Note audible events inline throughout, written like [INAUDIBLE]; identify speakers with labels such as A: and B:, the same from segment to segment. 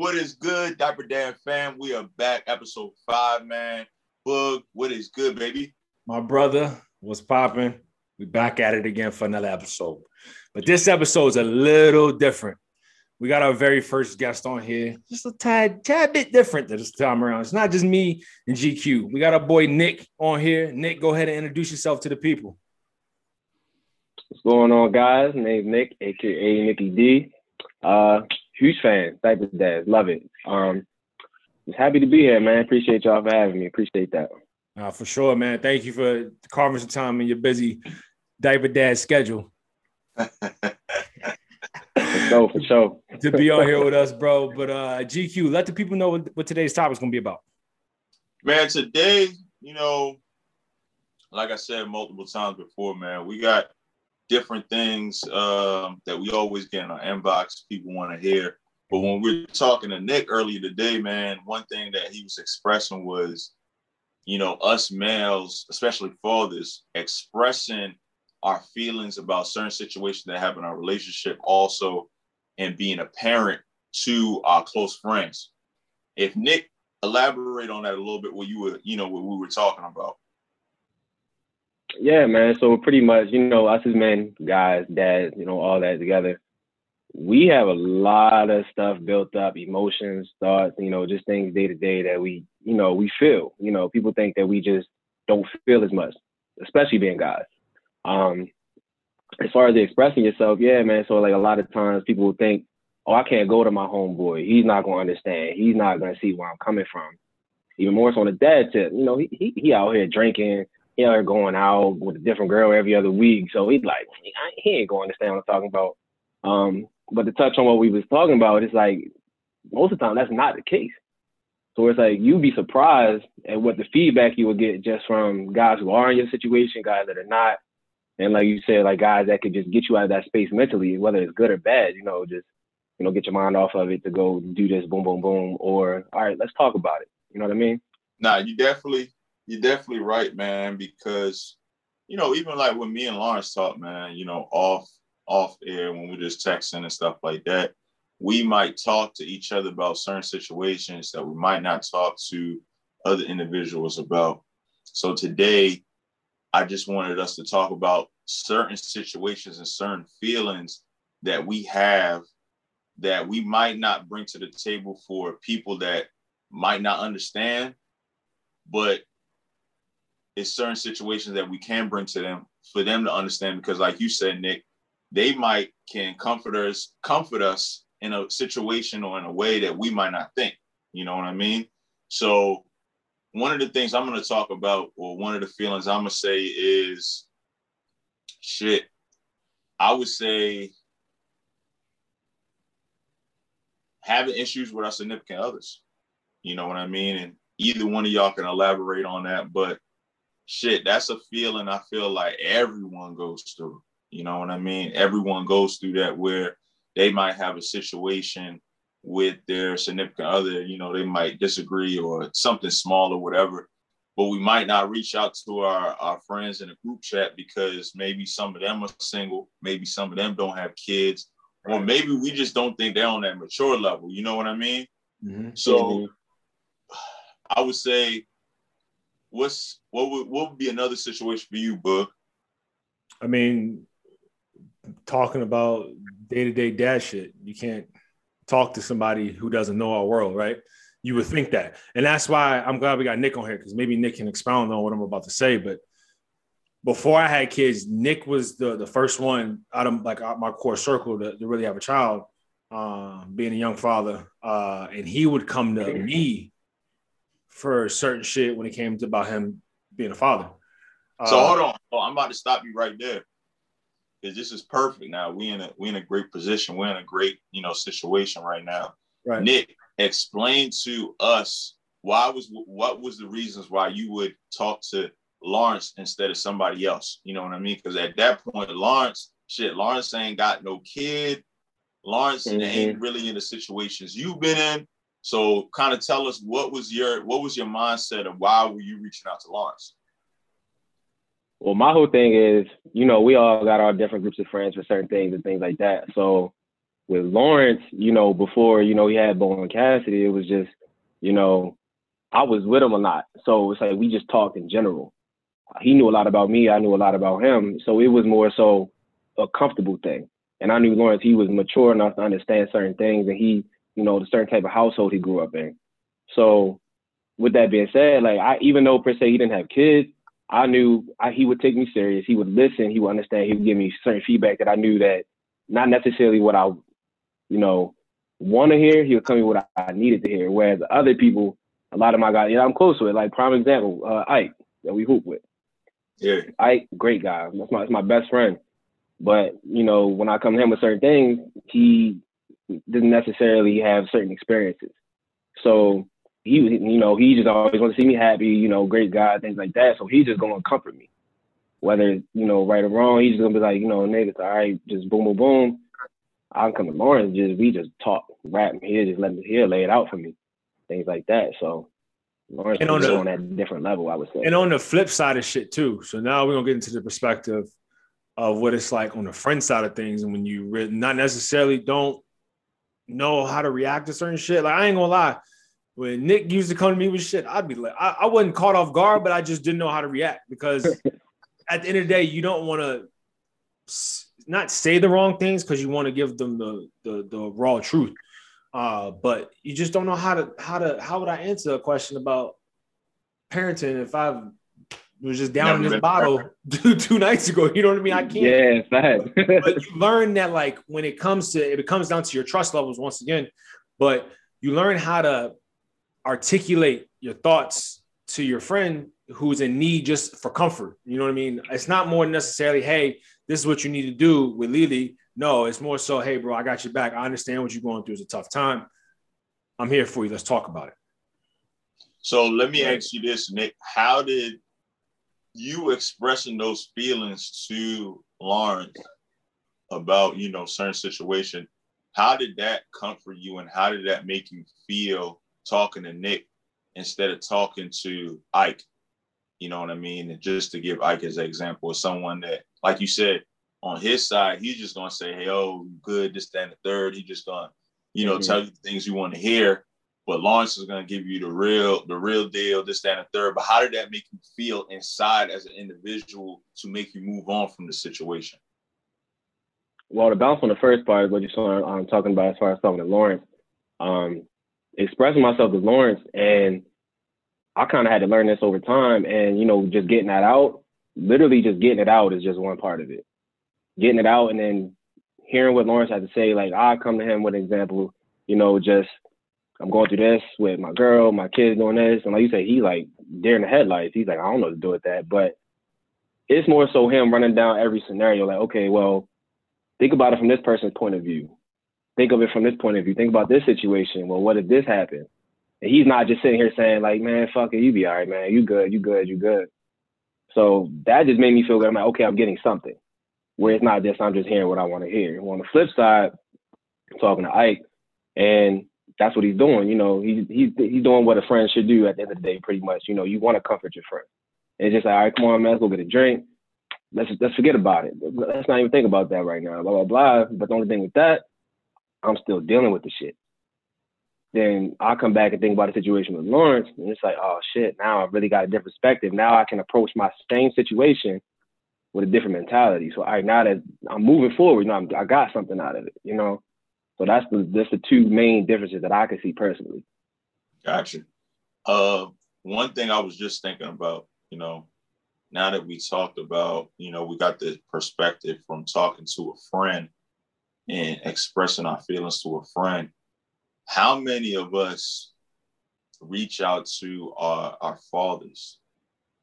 A: What is good, Diaper Dad fam? We are back, episode five, man. Bug, what is good, baby?
B: My brother was popping. We back at it again for another episode. But this episode is a little different. We got our very first guest on here, just a tad, tad bit different this time around. It's not just me and GQ. We got our boy Nick on here. Nick, go ahead and introduce yourself to the people.
C: What's going on, guys? My name's Nick, aka Nicky D. Uh, huge fan, type of dad, love it. Um, just happy to be here, man. Appreciate y'all for having me. Appreciate that.
B: Uh, for sure, man. Thank you for carving some time in your busy diaper dad schedule.
C: For sure, for sure. [LAUGHS]
B: to be on here with us, bro. But uh GQ, let the people know what, what today's topic is gonna be about.
A: Man, today, you know, like I said multiple times before, man, we got different things um, that we always get in our inbox. People want to hear. But when we were talking to Nick earlier today, man, one thing that he was expressing was, you know, us males, especially fathers, expressing our feelings about certain situations that happen in our relationship also and being a parent to our close friends. If Nick elaborate on that a little bit what you were, you know, what we were talking about.
C: Yeah, man. So pretty much, you know, us as men, guys, dads, you know, all that together, we have a lot of stuff built up, emotions, thoughts, you know, just things day to day that we, you know, we feel. You know, people think that we just don't feel as much, especially being guys. Um, as far as expressing yourself, yeah, man. So like a lot of times people will think, oh, I can't go to my homeboy. He's not gonna understand. He's not gonna see where I'm coming from. Even more so on the dad tip, you know, he he, he out here drinking, here going out with a different girl every other week. So he's like, he ain't gonna what I'm talking about. Um, but to touch on what we was talking about, it's like most of the time that's not the case. So it's like you'd be surprised at what the feedback you would get just from guys who are in your situation, guys that are not. And like you said, like guys that could just get you out of that space mentally, whether it's good or bad, you know, just, you know, get your mind off of it to go do this, boom, boom, boom, or all right, let's talk about it. You know what I mean?
A: Nah, you definitely, you're definitely right, man, because, you know, even like when me and Lawrence talk, man, you know, off off air when we're just texting and stuff like that, we might talk to each other about certain situations that we might not talk to other individuals about. So today, I just wanted us to talk about certain situations and certain feelings that we have that we might not bring to the table for people that might not understand, but it's certain situations that we can bring to them for them to understand. Because, like you said, Nick, they might can comfort us, comfort us in a situation or in a way that we might not think. You know what I mean? So one of the things I'm going to talk about, or one of the feelings I'm going to say is shit. I would say having issues with our significant others. You know what I mean? And either one of y'all can elaborate on that, but shit, that's a feeling I feel like everyone goes through. You know what I mean? Everyone goes through that where they might have a situation with their significant other, you know, they might disagree or something small or whatever, but we might not reach out to our, our friends in a group chat because maybe some of them are single, maybe some of them don't have kids, or maybe we just don't think they're on that mature level. You know what I mean? Mm-hmm. So I would say, what's what would what would be another situation for you, Book?
B: I mean, talking about day to day dad shit. You can't talk to somebody who doesn't know our world, right? You would think that. And that's why I'm glad we got Nick on here because maybe Nick can expound on what I'm about to say. But before I had kids, Nick was the, the first one out of like my core circle to, to really have a child, uh, being a young father. Uh, and he would come to me for certain shit when it came to about him being a father.
A: So uh, hold on. Oh, I'm about to stop you right there because this is perfect now. We in a we in a great position. We're in a great you know situation right now. Right. Nick, explain to us why was what was the reasons why you would talk to Lawrence instead of somebody else. You know what I mean? Because at that point, Lawrence, shit, Lawrence ain't got no kid. Lawrence mm-hmm. ain't really in the situations you've been in. So kind of tell us what was your what was your mindset and why were you reaching out to Lawrence?
C: Well, my whole thing is, you know, we all got our different groups of friends for certain things and things like that. So With Lawrence, you know, before you know he had Bo and Cassidy, it was just, you know, I was with him a lot, so it's like we just talked in general. He knew a lot about me, I knew a lot about him, so it was more so a comfortable thing. And I knew Lawrence, he was mature enough to understand certain things, and he, you know, the certain type of household he grew up in. So, with that being said, like I, even though per se he didn't have kids, I knew I, he would take me serious. He would listen. He would understand. He would give me certain feedback that I knew that not necessarily what I, you know, want to hear. He would tell me what I needed to hear. Whereas other people, a lot of my guys, you know, I'm close with. Like prime example, uh, Ike that we hoop with.
A: Yeah,
C: Ike, great guy. That's my that's my best friend. But you know, when I come to him with certain things, he doesn't necessarily have certain experiences. So he, was, you know, he just always want to see me happy. You know, great guy, things like that. So he's just going to comfort me, whether you know right or wrong. He's just gonna be like, you know, niggas, all right, just boom, boom, boom. I'm coming to Lawrence, just we just talk, rap. He just let me here, lay it out for me, things like that. So Lawrence and on, the, on that different level, I would say.
B: And on the flip side of shit too. So now we're gonna get into the perspective of what it's like on the friend side of things, and when you re- not necessarily don't know how to react to certain shit. Like I ain't gonna lie, when Nick used to come to me with shit, I'd be like, I, I wasn't caught off guard, but I just didn't know how to react because [LAUGHS] at the end of the day, you don't want to not say the wrong things because you want to give them the, the the raw truth. Uh, but you just don't know how to how to how would I answer a question about parenting if I was just down Never in this bottle [LAUGHS] two, two nights ago. You know what I mean? I can't.
C: Yeah, it's [LAUGHS]
B: but you learn that like when it comes to it comes down to your trust levels once again. But you learn how to articulate your thoughts to your friend who's in need just for comfort. You know what I mean? It's not more necessarily, hey, this is what you need to do with Lily. No, it's more so, hey, bro, I got your back. I understand what you're going through. It's a tough time. I'm here for you. Let's talk about it.
A: So let me ask you this, Nick. How did you expressing those feelings to Lawrence about, you know, certain situation, how did that comfort you and how did that make you feel talking to Nick instead of talking to Ike? You know what I mean? And just to give Ike as an example someone that, like you said, on his side, he's just gonna say, "Hey, oh, good, this, that, and the third. He just gonna, you know, mm-hmm. tell you things you want to hear. But Lawrence is gonna give you the real, the real deal, this, that, and third. But how did that make you feel inside as an individual to make you move on from the situation?
C: Well, to bounce on the first part, is what you saw I'm talking about as far as talking to Lawrence, um, expressing myself to Lawrence, and I kind of had to learn this over time. And you know, just getting that out, literally just getting it out is just one part of it. Getting it out, and then hearing what Lawrence had to say. Like I come to him with an example, you know, just I'm going through this with my girl, my kids doing this, and like you say, he like deer in the headlights. He's like, I don't know what to do with that, but it's more so him running down every scenario. Like, okay, well, think about it from this person's point of view think of it from this point of view. Think about this situation. Well, what if this happened? And he's not just sitting here saying like, man, fuck it, you be all right, man. You good, you good, you good. So that just made me feel good. I'm like, okay, I'm getting something. Where it's not just I'm just hearing what I want to hear. Well, on the flip side, talking to Ike, and that's what he's doing. You know, he's he's he's doing what a friend should do at the end of the day, pretty much. You know, you want to comfort your friend. And it's just like, all right, come on, man, let's go get a drink. Let's let's forget about it. Let's not even think about that right now. Blah blah blah. But the only thing with that I'm still dealing with the shit. Then I'll come back and think about the situation with Lawrence, and it's like, oh shit, now I've really got a different perspective. Now I can approach my same situation with a different mentality. So I now that I'm moving forward, you know, I'm, i got something out of it, you know. So that's the that's the two main differences that I can see personally.
A: Gotcha. Uh, one thing I was just thinking about, you know, now that we talked about, you know, we got the perspective from talking to a friend and expressing our feelings to a friend, how many of us reach out to our, our fathers,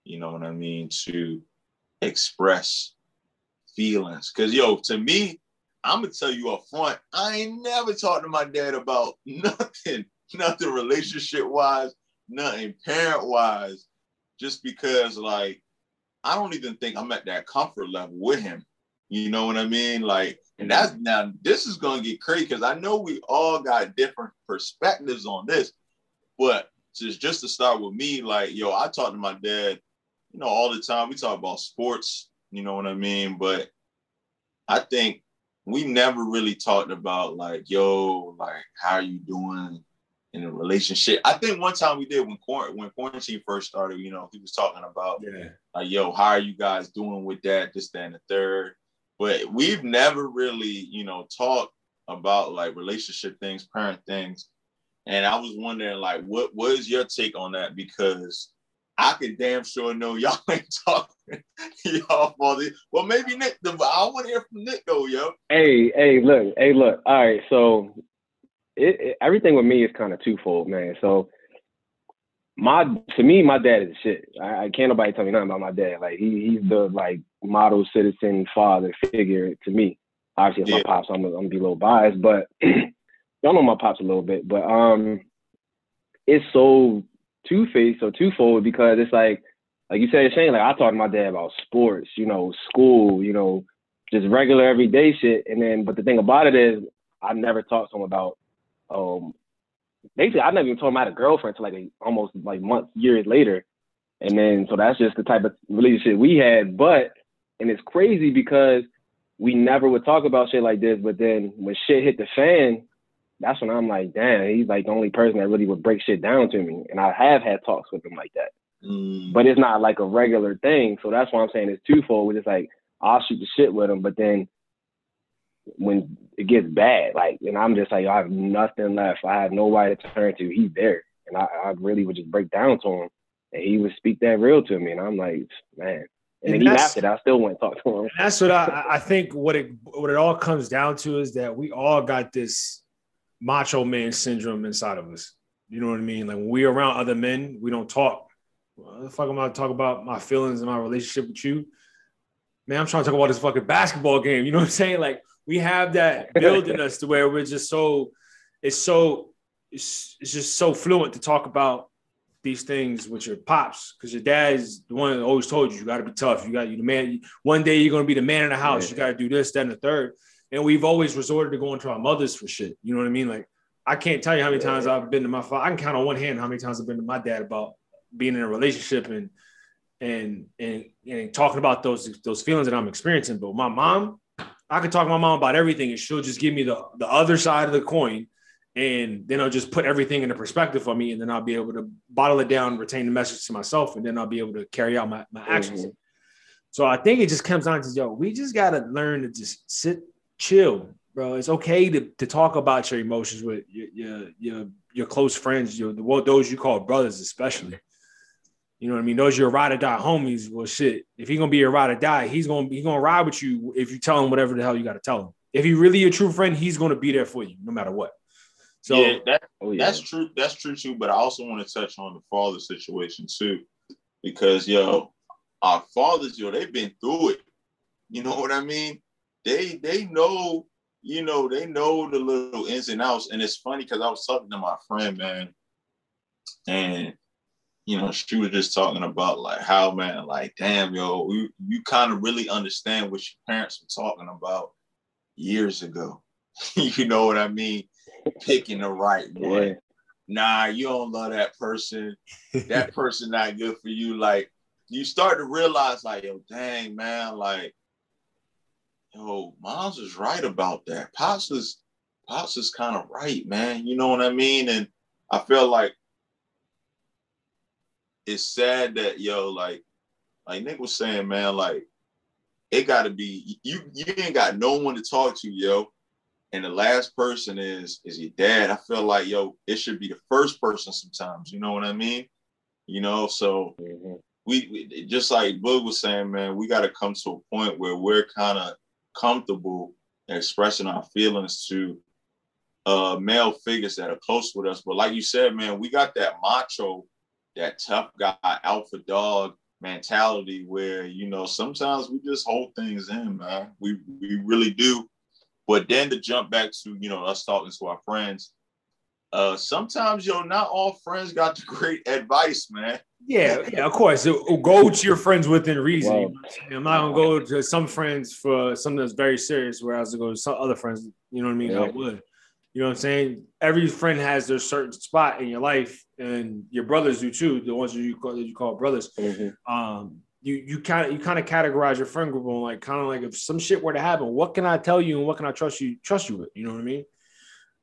A: you know what I mean, to express feelings? Because, yo, to me, I'm gonna tell you up front, I ain't never talked to my dad about [LAUGHS] nothing, nothing relationship wise, nothing parent wise, just because, like, I don't even think I'm at that comfort level with him. You know what I mean? Like, and that's mm-hmm. now this is gonna get crazy because I know we all got different perspectives on this, but just just to start with me, like, yo, I talk to my dad, you know, all the time. We talk about sports, you know what I mean? But I think we never really talked about like, yo, like how are you doing in a relationship? I think one time we did when when quarantine first started. You know, he was talking about
B: Yeah.
A: like, yo, how are you guys doing with that? This, that, and the third. But we've never really, you know, talked about like relationship things, parent things. And I was wondering, like, what what is your take on that? Because I can damn sure know y'all [LAUGHS] ain't talking y'all for the well, maybe Nick. The, I want to hear from Nick though, yo.
C: Hey, hey, look, hey, look. All right, so it, it, everything with me is kind of twofold, man. So my to me, my dad is shit. I, I can't nobody tell me nothing about my dad. Like he he's the like model citizen father figure to me. Obviously, it's
A: Yeah.
C: my pops. I'm, I'm gonna be a little biased, but [CLEARS THROAT] y'all know my pops a little bit. But um, it's so two faced or twofold because it's like like you said, Shane. Like I talk to my dad about sports, you know, school, you know, just regular everyday shit. And then, but the thing about it is, I never talked to him about, um, basically, I never even told him I had a girlfriend until like a, almost like months, years later. And then, so that's just the type of relationship we had. But, and it's crazy because we never would talk about shit like this. But then when shit hit the fan, that's when I'm like, damn, he's like the only person that really would break shit down to me. And I have had talks with him like that
A: Mm,
C: but it's not like a regular thing. So that's why I'm saying it's twofold. It's like I'll shoot the shit with him, but then when it gets bad, like, and I'm just like, I have nothing left. I have nobody to turn to. He's there, and I, I really would just break down to him, and he would speak that real to me, and I'm like, man. And,
B: And
C: then even
B: that's-
C: after that, I still went talk to him.
B: That's what I, I think what it what it all comes down to is that we all got this macho man syndrome inside of us. You know what I mean? Like when we're around other men, we don't talk. What the fuck am I to talk about my feelings and my relationship with you? Man, I'm trying to talk about this fucking basketball game. You know what I'm saying? Like we have that building us to where we're just so it's so it's, it's just so fluent to talk about these things with your pops because your dad is the one that always told you you got to be tough. You got you the man. One day you're gonna be the man in the house.
C: Yeah.
B: You got to do this, that, and the third. And we've always resorted to going to our mothers for shit. You know what I mean? Like I can't tell you how many times I've been to my father. I can count on one hand how many times I've been to my dad about being in a relationship and and and and talking about those those feelings that I'm experiencing. But my mom, I could talk to my mom about everything, and she'll just give me the the other side of the coin, and then I'll just put everything into perspective for me, and then I'll be able to bottle it down, retain the message to myself, and then I'll be able to carry out my, my actions.
C: Mhm.
B: So I think it just comes down to yo, we just gotta learn to just sit, chill, bro. It's okay to, to talk about your emotions with your your your, your close friends, your the those you call brothers, especially. You know what I mean? Those your ride or die homies. Well, shit. If he's gonna be your ride or die, he's gonna he's gonna ride with you if you tell him whatever the hell you got to tell him. If he really a true friend, he's gonna be there for you no matter what. So
A: yeah, that,
C: Oh yeah.
A: that's true. That's true too. But I also want to touch on the father situation too, because yo, our fathers, yo, they've been through it. You know what I mean? They they know, you know, they know the little ins and outs. And it's funny because I was talking to my friend, man, and you know, she was just talking about like how, man, like, damn, yo, you, you kind of really understand what your parents were talking about years ago. [LAUGHS] you know what I mean? Picking the right one
C: yeah.
A: nah, you don't love that person. That [LAUGHS] person not good for you. Like you start to realize, like, yo, dang, man, like, yo, moms is right about that. Pops is Pops is kind of right, man. You know what I mean? And I feel like it's sad that yo, like, like Nick was saying, man, like, it gotta be you, you ain't got no one to talk to, yo and the last person is is your dad. I feel like yo, it should be the first person sometimes. You know what I mean? You know, so
C: Mhm.
A: we, we just like Boog was saying, man, we got to come to a point where we're kind of comfortable expressing our feelings to uh male figures that are close with us. But like you said, man, we got that macho, that tough guy, alpha dog mentality where you know sometimes we just hold things in, man. We we really do. But then to jump back to you know us talking to our friends, uh, sometimes yo, not all friends got the great advice, man.
B: Yeah, yeah, of course. Go to your friends within reason.
C: Wow.
B: You know I'm? I'm not gonna go to some friends for something that's very serious, whereas I go to some other friends. You know what I mean? I would. You know what I'm saying? Every friend has their certain spot in your life, and your brothers do too. The ones that you call that you call brothers.
C: Mhm.
B: Um, you you kind of you kind of categorize your friend group on like kind of like if some shit were to happen, what can I tell you and what can I trust you trust you with? You know what I mean?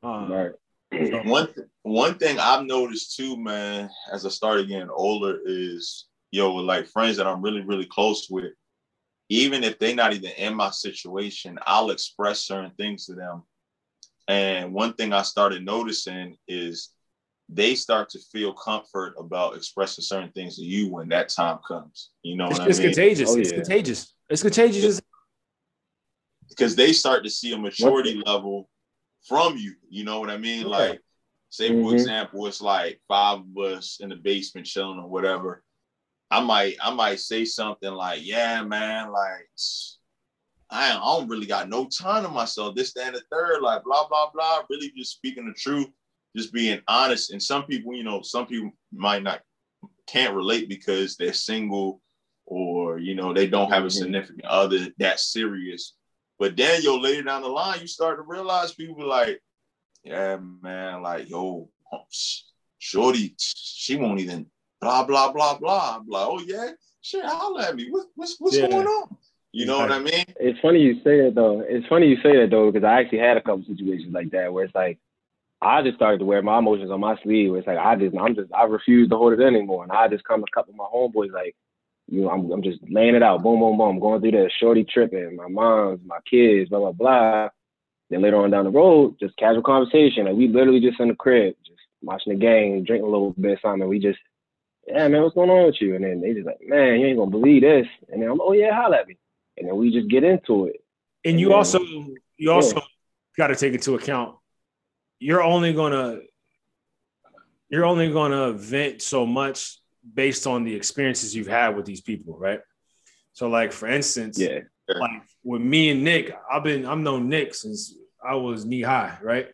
C: Um, right.
A: So. One th- one thing I've noticed too, man, as I started getting older, is yo, with like friends that I'm really really close with, even if they're not even in my situation, I'll express certain things to them. And one thing I started noticing is they start to feel comfort about expressing certain things to you when that time comes. You know,
B: it's,
A: it's
B: contagious. Oh, it's yeah. contagious. It's contagious.
A: Because they start to see a maturity what? level from you. You know what I mean? Yeah. Like, say mm-hmm. for example, it's like five of us in the basement chilling or whatever. I might I might say something like, "Yeah, man, like I, I don't really got no time to myself. This, that, and the third, like blah blah blah. Really, just speaking the truth, just being honest. And some people, you know, some people might not can't relate because they're single or you know they don't have a mm-hmm. significant other that serious. But then yo, later down the line, you start to realize people like, yeah, man, like yo, shorty, she won't even blah blah blah blah. I'm like, oh yeah, shit, holla at me. What, what's what's yeah. going on? You know what I mean?
C: It's funny you say that though. It's funny you say that though because I actually had a couple situations like that where it's like I just started to wear my emotions on my sleeve. Where it's like I just I'm just I refuse to hold it in anymore, and I just come a couple of my homeboys like. You know, I'm, I'm just laying it out, boom, boom, boom, going through that shorty tripping, my mom's, my kids, blah, blah, blah. Then later on down the road, just casual conversation. Like we literally just in the crib, just watching the game, drinking a little bit of something. We just yeah, man, what's going on with you? And then they just like, man, you ain't gonna believe this. And then I'm, oh yeah, holla at me. And then we just get into it.
B: And, and you then, also, you also got to take into account, you're only gonna, you're only gonna vent so much based on the experiences you've had with these people, right? So, like for instance,
C: yeah,
B: like with me and Nick, I've been, I've known Nick since I was knee high, right?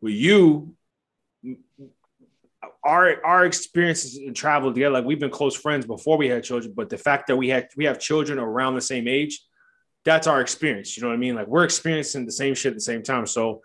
B: With you, our our experiences in travel together, like we've been close friends before we had children, but the fact that we had we have children around the same age, that's our experience. You know what I mean? Like we're experiencing the same shit at the same time. So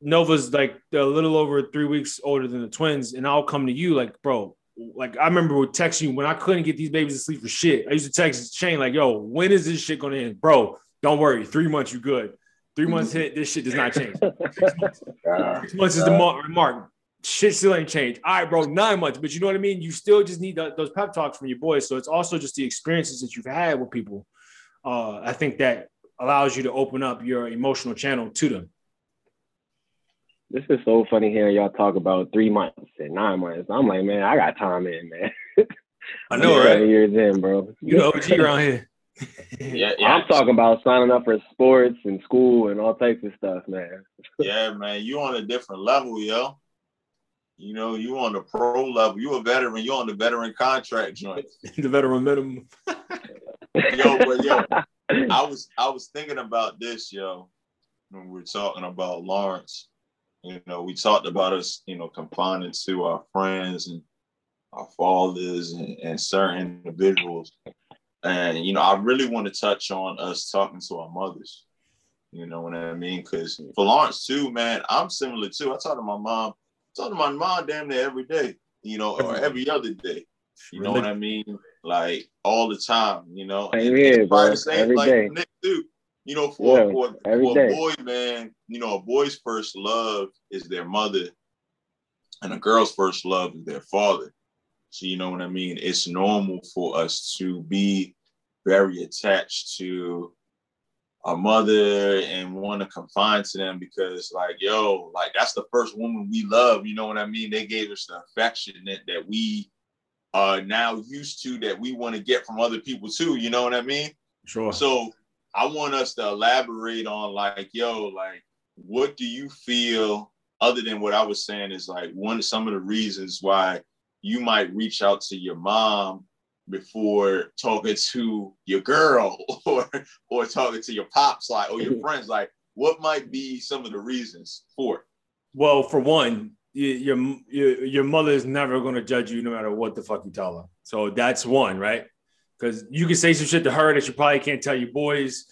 B: Nova's like a little over three weeks older than the twins, and I'll come to you like, bro. Like I remember would text you when I couldn't get these babies to sleep for shit. I used to text Shane like, "Yo, when is this shit gonna end, bro? Don't worry, three months you good. Three months hit, this shit does not change. Six months, [LAUGHS] Six months is the mark shit still ain't changed. All right, bro, nine months, but you know what I mean? You still just need the, those pep talks from your boys. So it's also just the experiences that you've had with people. Uh, I think that allows you to open up your emotional channel to them.
C: This is so funny hearing y'all talk about three months and nine months. I'm like, man, I got time in, man. [LAUGHS]
B: I know, right?
C: Years in, bro.
B: You know, OG around here. [LAUGHS]
C: yeah, yeah, I'm talking about signing up for sports and school and all types of stuff, man. [LAUGHS]
A: yeah, man, you on a different level, yo. You know, you on the pro level. You a veteran. You on the veteran contract joint.
B: the veteran minimum.
A: yo, but yo, I was I was thinking about this, yo, when we are talking about Lawrence. You know, we talked about us, you know, confining to our friends and our fathers and, and certain individuals. And you know, I really want to touch on us talking to our mothers. You know what I mean? Because for Lawrence too, man, I'm similar too. I talk to my mom talking to my mom damn near every day, you know, or every other day. You know what I mean? Like all the time, you know.
C: And here, bro. Every
A: like
C: day.
A: Nick. You know, for, yeah, for, for a boy, man, you know, a boy's first love is their mother, and a girl's first love is their father. So you know what I mean? It's normal for us to be very attached to our mother and want to confine to them because like yo like that's the first woman we love you know what i mean they gave us the affection that, that we are now used to that we want to get from other people too you know what i mean
B: sure
A: so i want us to elaborate on like yo like what do you feel other than what i was saying is like one some of the reasons why you might reach out to your mom before talking to your girl [LAUGHS] or or talking to your pops like or your [LAUGHS] friends. Like what might be some of the reasons for it?
B: Well for one your your, your mother is never going to judge you no matter what the fuck you tell her. So that's one right because you can say some shit to her that you probably can't tell your boys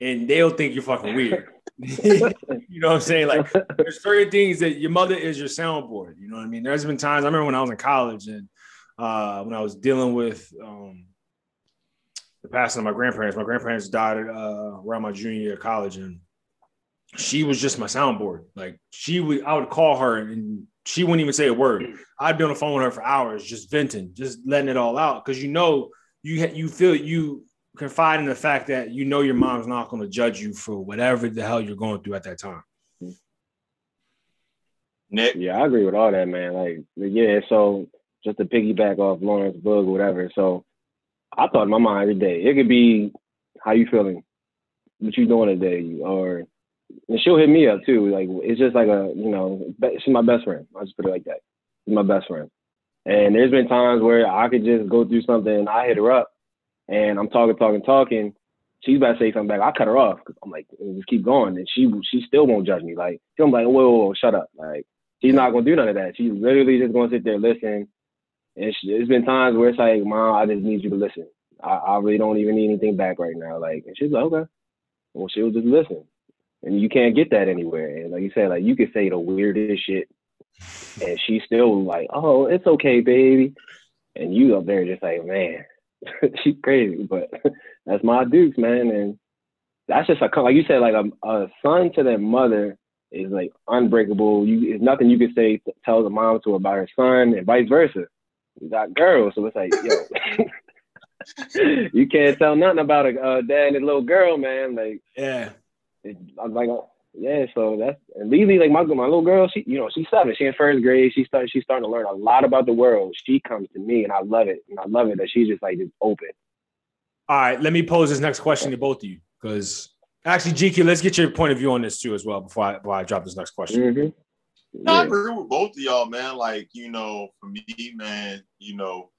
B: and they'll think you're fucking weird [LAUGHS] you know what i'm saying like there's certain things that your mother is your soundboard you know what i mean there's been times i remember when i was in college and uh, when I was dealing with um, the passing of my grandparents. My grandparents died uh, around my junior year of college, and she was just my soundboard. Like she would, I would call her, and she wouldn't even say a word. I'd be on the phone with her for hours, just venting, just letting it all out, because you know you you feel you confide in the fact that you know your mom's not going to judge you for whatever the hell you're going through at that time.
A: Nick,
C: Yeah, I agree with all that, man. Like, yeah, so just to piggyback off Lawrence Bug, or whatever. So I thought in my mind every day. It could be how you feeling, what you doing today, or and she'll hit me up too. Like it's just like a you know, she's my best friend. I'll just put it like that. She's my best friend. And there's been times where I could just go through something and I hit her up and I'm talking, talking, talking. She's about to say something back. I cut her off because I'm like, just keep going. And she she still won't judge me. Like, she'll be like, whoa, whoa, whoa, shut up. Like, she's not gonna do none of that. She's literally just gonna sit there and listen. And she, there's been times where it's like, Mom, I just need you to listen. I, I really don't even need anything back right now. Like, and she's like, okay. Well, she'll just listen. And you can't get that anywhere. And like you said, like you could say the weirdest shit, and she's still like, "Oh, it's okay, baby," and you up there just like, "Man, [LAUGHS] she's crazy." But [LAUGHS] that's my dukes, man, and that's just a like you said, like a, a son to their mother is like unbreakable. You, it's nothing you can say to tell the mom to about her son, and vice versa. You got girls, so it's like, yo. [LAUGHS] you can't tell nothing about a uh, dad and his little girl, man. Like,
B: Yeah.
C: it, I'm like, yeah. So that's and Lily, like my my little girl, she, you know, she's seven. She in first grade. She started. She's starting to learn a lot about the world. She comes to me, and I love it. And I love it that she's just like just open.
B: All right, let me pose this next question to both of you because actually, GQ, let's get your point of view on this too as well before I, before I drop this next question.
C: Mm-hmm.
A: I agree with both of y'all, man. Like, you know, for me, man, you know,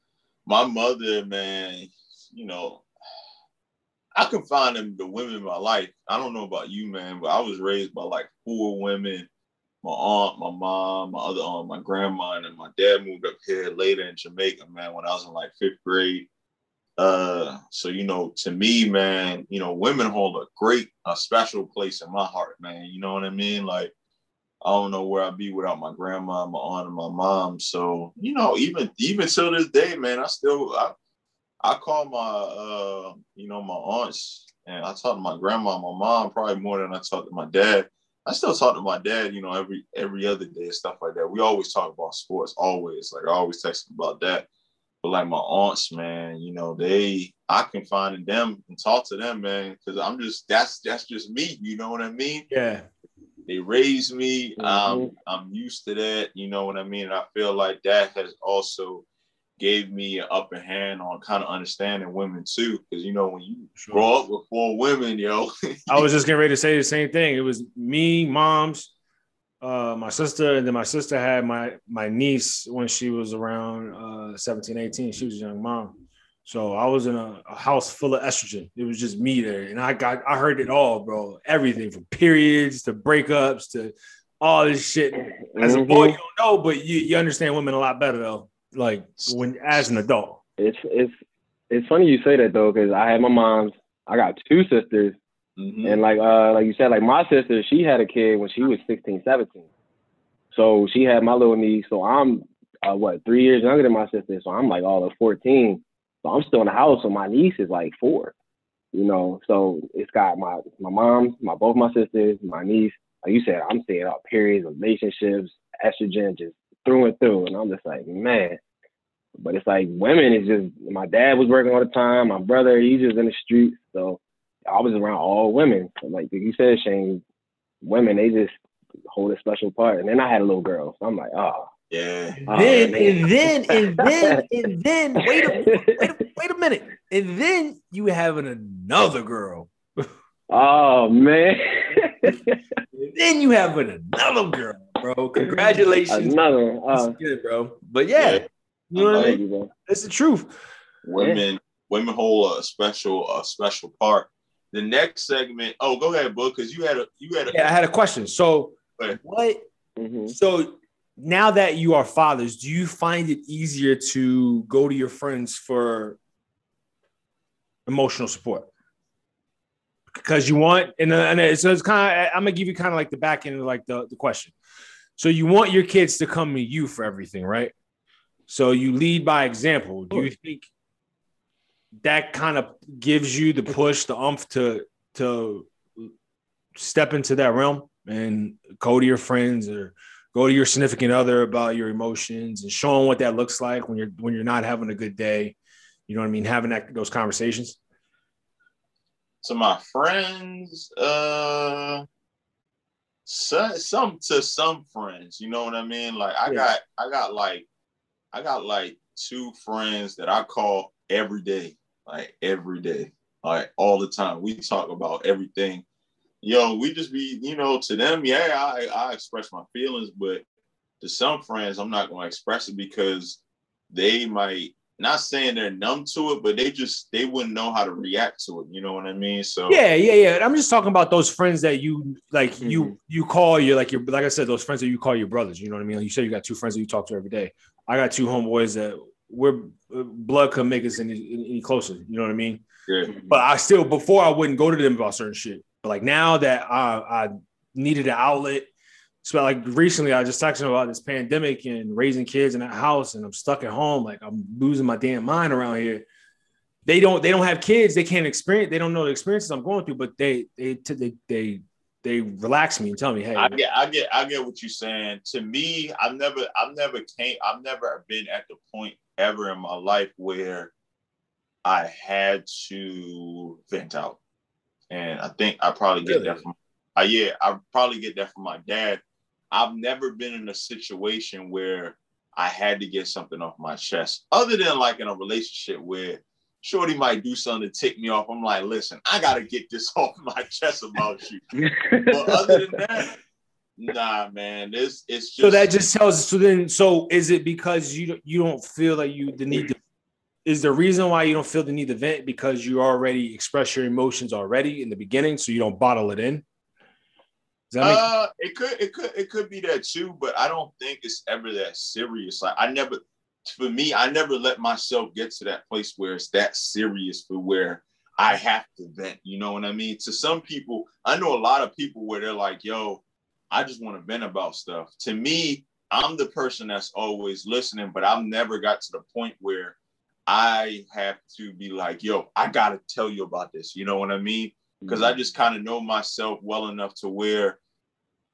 A: my mother, man, you know, I can find them the women in my life. I don't know about you, man, but I was raised by like four women. My aunt, my mom, my other aunt, my grandma, and my dad moved up here later in Jamaica, man, when I was in like fifth grade. Uh, so you know, to me, man, you know, women hold a great, a special place in my heart, man. You know what I mean? Like, I don't know where I'd be without my grandma, my aunt, and my mom. So, you know, even even till this day, man, I still I I call my uh, you know, my aunts and I talk to my grandma, my mom probably more than I talk to my dad. I still talk to my dad, you know, every every other day and stuff like that. We always talk about sports, always. Like I always text about that. But like my aunts, man, you know, they I can find them and talk to them, man, because I'm just that's that's just me. You know what I mean?
B: Yeah.
A: they raised me. Um,
C: Mhm.
A: I'm used to that. You know what I mean? And I feel like that has also gave me an upper hand on kind of understanding women too. Because you know, when you
B: Sure.
A: grow up with four women, yo, [LAUGHS]
B: I was just getting ready to say the same thing. It was me, mom's, uh, my sister, and then my sister had my my niece when she was around uh, 17, 18. She was a young mom. So I was in a, a house full of estrogen. It was just me there. And I got I heard it all, bro. Everything from periods to breakups to all this shit. As a boy, you don't know, but you, you understand women a lot better though. Like when as an adult.
C: It's it's it's funny you say that though, because I had my mom's. I got two sisters,
A: Mhm.
C: and like uh like you said, like my sister, she had a kid when she was 16, 17. So she had my little niece. So I'm uh, what three years younger than my sister. So I'm like all of 14. So I'm still in the house. So my niece is like four. You know, so it's got my my mom, my both my sisters, my niece. Like you said, I'm seeing all periods, relationships, estrogen, just through and through. And I'm just like, man. But it's like women is just my dad was working all the time. My brother, he's just in the streets. So I was around all women. Like you said, Shane, women they just hold a special part. And then I had a little girl. So I'm like, oh.
A: yeah,
C: Oh,
B: then
C: man.
B: and then and then and then wait a wait a, wait a minute. And then you having another girl.
C: Oh man. [LAUGHS]
B: Then you having another girl, bro. Congratulations.
C: Another.
B: That's
C: Uh,
B: good, bro. But yeah,
A: Yeah.
B: you know what I mean?
C: you, bro.
B: That's the truth.
A: women women hold a special a special part. The next segment. Oh, go ahead, book, because you had a you had a
B: Yeah, I had a question. So
A: Okay.
B: what
C: Mhm.
B: so now that you are fathers, do you find it easier to go to your friends for emotional support? Because you want, and, uh, and so it's kind of, I'm gonna give you kind of like the back end of like the, the question. So you want your kids to come to you for everything, right? So you lead by example. Do you think that kind of gives you the push, the umph to to step into that realm and go to your friends or go to your significant other about your emotions and show them what that looks like when you're when you're not having a good day. You know what I mean? Having that those conversations.
A: To my friends, uh some, some to some friends, you know what I mean? Like I yeah. got I got like I got like two friends that I call every day, like every day, like all the time. We talk about everything. Yo, we just be, you know, to them, yeah, I, I express my feelings, but to some friends, I'm not going to express it because they might not saying they're numb to it, but they just they wouldn't know how to react to it. You know what I mean? So
B: yeah, yeah, yeah. I'm just talking about those friends that you like. Mm-hmm. You you call your like your like I said, those friends that you call your brothers. You know what I mean? Like you said you got two friends that you talk to every day. I got two homeboys that we're blood could make us any, any closer. You know what I mean?
A: Yeah.
B: But I still before I wouldn't go to them about certain shit. But like now that I I needed an outlet so like recently, I just talking about this pandemic and raising kids in a house, and I'm stuck at home. Like I'm losing my damn mind around here. They don't they don't have kids. They can't experience. They don't know the experiences I'm going through. But they they they they they relax me and tell me, hey,
A: I get I get I get what you're saying. To me, I've never I've never came I've never been at the point ever in my life where I had to vent out. And I think I probably get really? that from uh, yeah, I probably get that from my dad I've never been in a situation where I had to get something off my chest, other than like in a relationship where Shorty might do something to tick me off. I'm like, listen, I gotta get this [LAUGHS] off my chest about you. [LAUGHS] but other than that, nah, man, this it's just
B: so that just tells us. So then, so is it because you you don't feel like you the need to? Is the reason why you don't feel the need to vent because you already express your emotions already in the beginning, so you don't bottle it in?
A: Uh, it could, it could, it could be that too, but I don't think it's ever that serious. Like I never, for me, I never let myself get to that place where it's that serious for where I have to vent. You know what I mean? To some people, I know a lot of people where they're like, "Yo, I just want to vent about stuff." To me, I'm the person that's always listening, but I've never got to the point where I have to be like, "Yo, I gotta tell you about this." You know what I mean? Because I mm-hmm. just kind of know myself well enough to where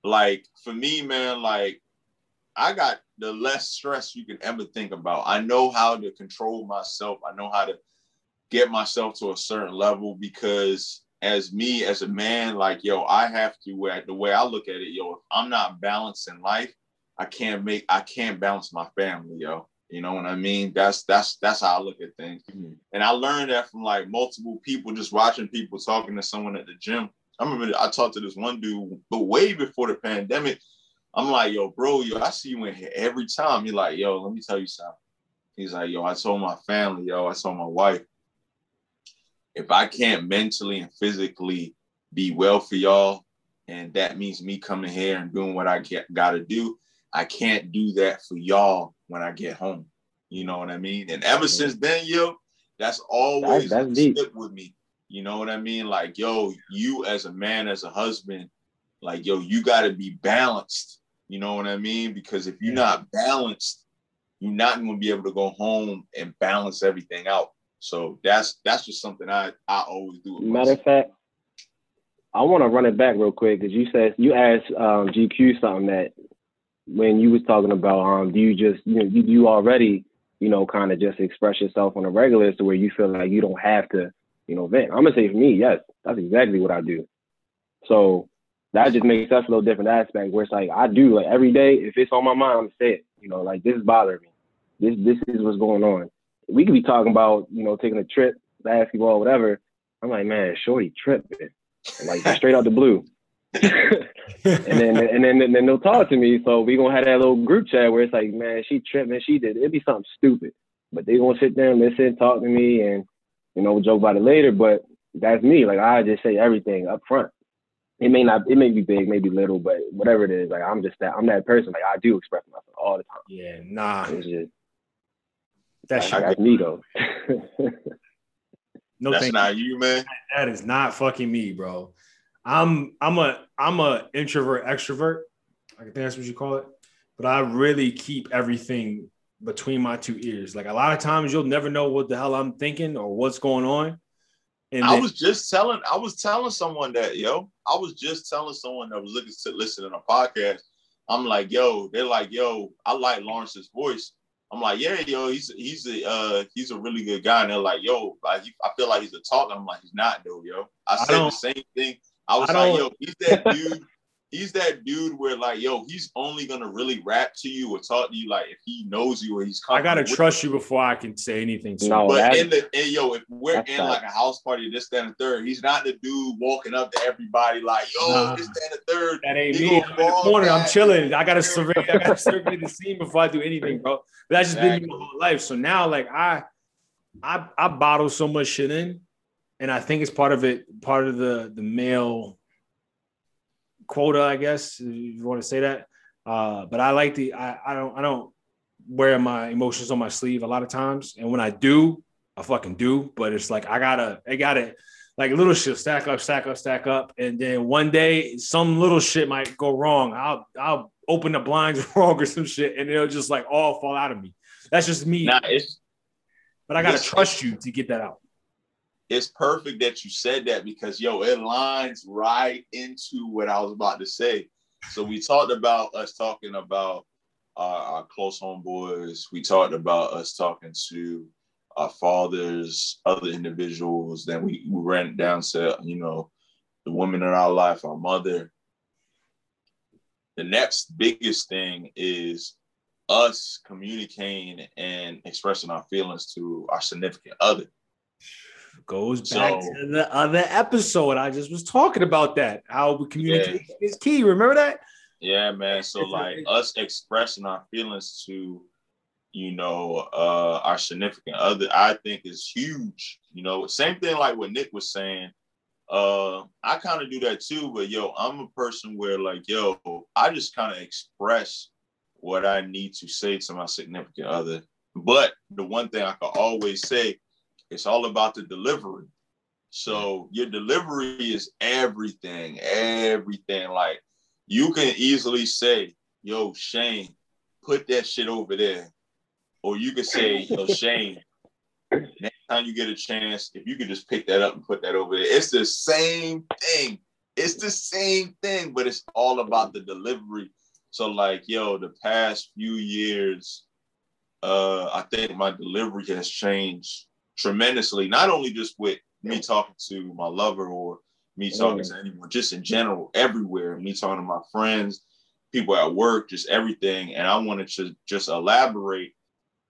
A: like for me, man, like I got the less stress you can ever think about. I know how to control myself. I know how to get myself to a certain level because as me as a man, like yo, I have to the way I look at it, yo, if I'm not balanced in life, I can't make I can't balance my family, yo. You know what I mean? That's that's that's how I look at things. Mm-hmm. And I learned that from like multiple people, just watching people talking to someone at the gym. I remember I talked to this one dude, but way before the pandemic. I'm like, yo, bro, yo, I see you in here every time. He's like, yo, let me tell you something. He's like, yo, I told my family, yo, I told my wife, if I can't mentally and physically be well for y'all, and that means me coming here and doing what I get, gotta do, I can't do that for y'all when I get home. You know what I mean? And ever since then, yo, that's always that's, that's with me. You know what I mean? Like, yo, you as a man, as a husband, like, yo, you got to be balanced. You know what I mean? Because if you're not balanced, you're not going to be able to go home and balance everything out. So that's that's just something I I always do.
C: Matter of fact, I want to run it back real quick because you said you asked um, GQ something that when you was talking about um do you just you know you, already you know kind of just express yourself on a regular to where you feel like you don't have to you know, vent. I'm gonna say for me, yes, that's exactly what I do. So that just makes us a little different aspect where it's like I do like every day, if it's on my mind, I'm say. You know, like this is bothering me. This this is what's going on. We could be talking about, you know, taking a trip, basketball, whatever. I'm like, man, shorty tripping. Like straight out the blue. [LAUGHS] and then and then and then they'll talk to me. So we gonna have that little group chat where it's like, man, she tripped, tripping, she did. It'd be something stupid, but they gonna sit there and listen, talk to me, and you know, we'll joke about it later, but that's me. Like I just say everything up front. It may not, it may be big, maybe little, but whatever it is, like I'm just that, I'm that person. Like I do express myself all the time.
B: Yeah, nah.
C: It's just
B: that's
C: like, that's me though.
A: no, that's not you, man.
B: That is not fucking me, bro. I'm I'm a I'm a introvert extrovert. I think that's what you call it. But I really keep everything between my two ears. Like a lot of times you'll never know what the hell I'm thinking or what's going on.
A: And I then, was just telling, I was telling someone that, yo, I was just telling someone that was looking to listen to a podcast. I'm like, yo, they're like, yo, I like Lawrence's voice. I'm like, yeah, yo, he's he's a uh, he's a really good guy. And they're like, yo, I, I feel like he's a talker. I'm like, he's not though, yo. I said I the same thing. I was I like, yo, he's that dude he's that dude where like, yo, he's only gonna really rap to you or talk to you like if he knows you or he's.
B: I gotta trust you before I can say anything.
A: To no, but in the and yo, if we're in like a house party, this, that, and third, he's not the dude walking up to everybody like, yo, nah, this, that, and third.
B: That ain't me. I'm in the corner. I'm chilling. I gotta survey. I gotta [LAUGHS] survey the scene before I do anything, bro. But that's just exactly. been my whole life. So now, like, I, I, I bottle so much shit in, and I think it's part of it. Part of the the male quota, I guess, if you want to say that. Uh, but I like the I, I don't I don't wear my emotions on my sleeve a lot of times. And when I do, I fucking do. But it's like I gotta I gotta like little shit stack up, stack up, stack up. And then one day some little shit might go wrong. I'll I'll open the blinds [LAUGHS] wrong or some shit and it'll just like all fall out of me. That's just me.
A: Nah, it's,
B: but I gotta trust you to get that out
A: it's perfect that you said that because yo, it lines right into what I was about to say. So we talked about us talking about our, our close homeboys. We talked about us talking to our fathers, other individuals. Then we, we ran down to you know the women in our life, our mother. The next biggest thing is us communicating and expressing our feelings to our significant other
B: goes back so, to the other episode. I just was talking about that. How communication yeah. is key. Remember that?
A: Yeah, man. So like us expressing our feelings to, you know, uh our significant other, I think is huge. You know, same thing like what Nick was saying. Uh, I kind of do that too, but yo, I'm a person where like, yo, I just kind of express what I need to say to my significant other. But the one thing I can always say it's all about the delivery. So your delivery is everything, everything. Like you can easily say, yo, Shane, put that shit over there. Or you can say, yo, [LAUGHS] Shane, next time you get a chance, if you could just pick that up and put that over there. It's the same thing. It's the same thing, but it's all about the delivery. So, like, yo, the past few years, uh, I think my delivery has changed tremendously, not only just with me talking to my lover or me talking mm. to anyone, just in general, everywhere, me talking to my friends, people at work, just everything. And I wanted to just elaborate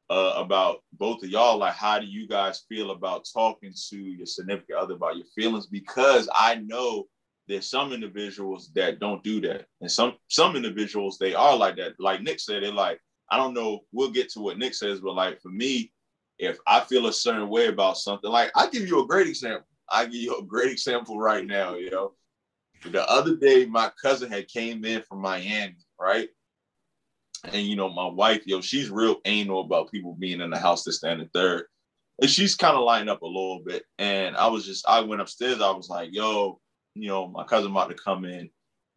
A: uh, about both of y'all. Like, how do you guys feel about talking to your significant other about your feelings? Because I know there's some individuals that don't do that, and some some individuals they are like that. Like Nick said, they're like, I don't know. We'll get to what Nick says, but like for me, if I feel a certain way about something, like I give you a great example. I give you a great example right now, you know. The other day, my cousin had came in from Miami, right? And you know, my wife, yo, she's real anal about people being in the house to stand the third. And she's kind of lined up a little bit. And I was just, I went upstairs, I was like, yo, you know, my cousin about to come in.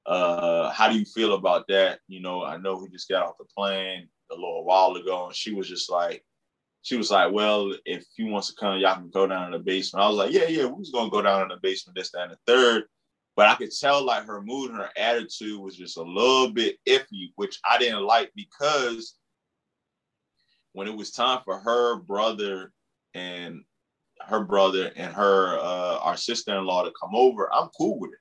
A: Uh, how do you feel about that? You know, I know he just got off the plane a little while ago, and she was just like, she was like, well, if he wants to come, y'all can go down in the basement. I was like, yeah, yeah, we was gonna go down in the basement, this, that, and the third. But I could tell like her mood and her attitude was just a little bit iffy, which I didn't like because when it was time for her brother and her brother and her uh, our sister-in-law to come over, I'm cool with it.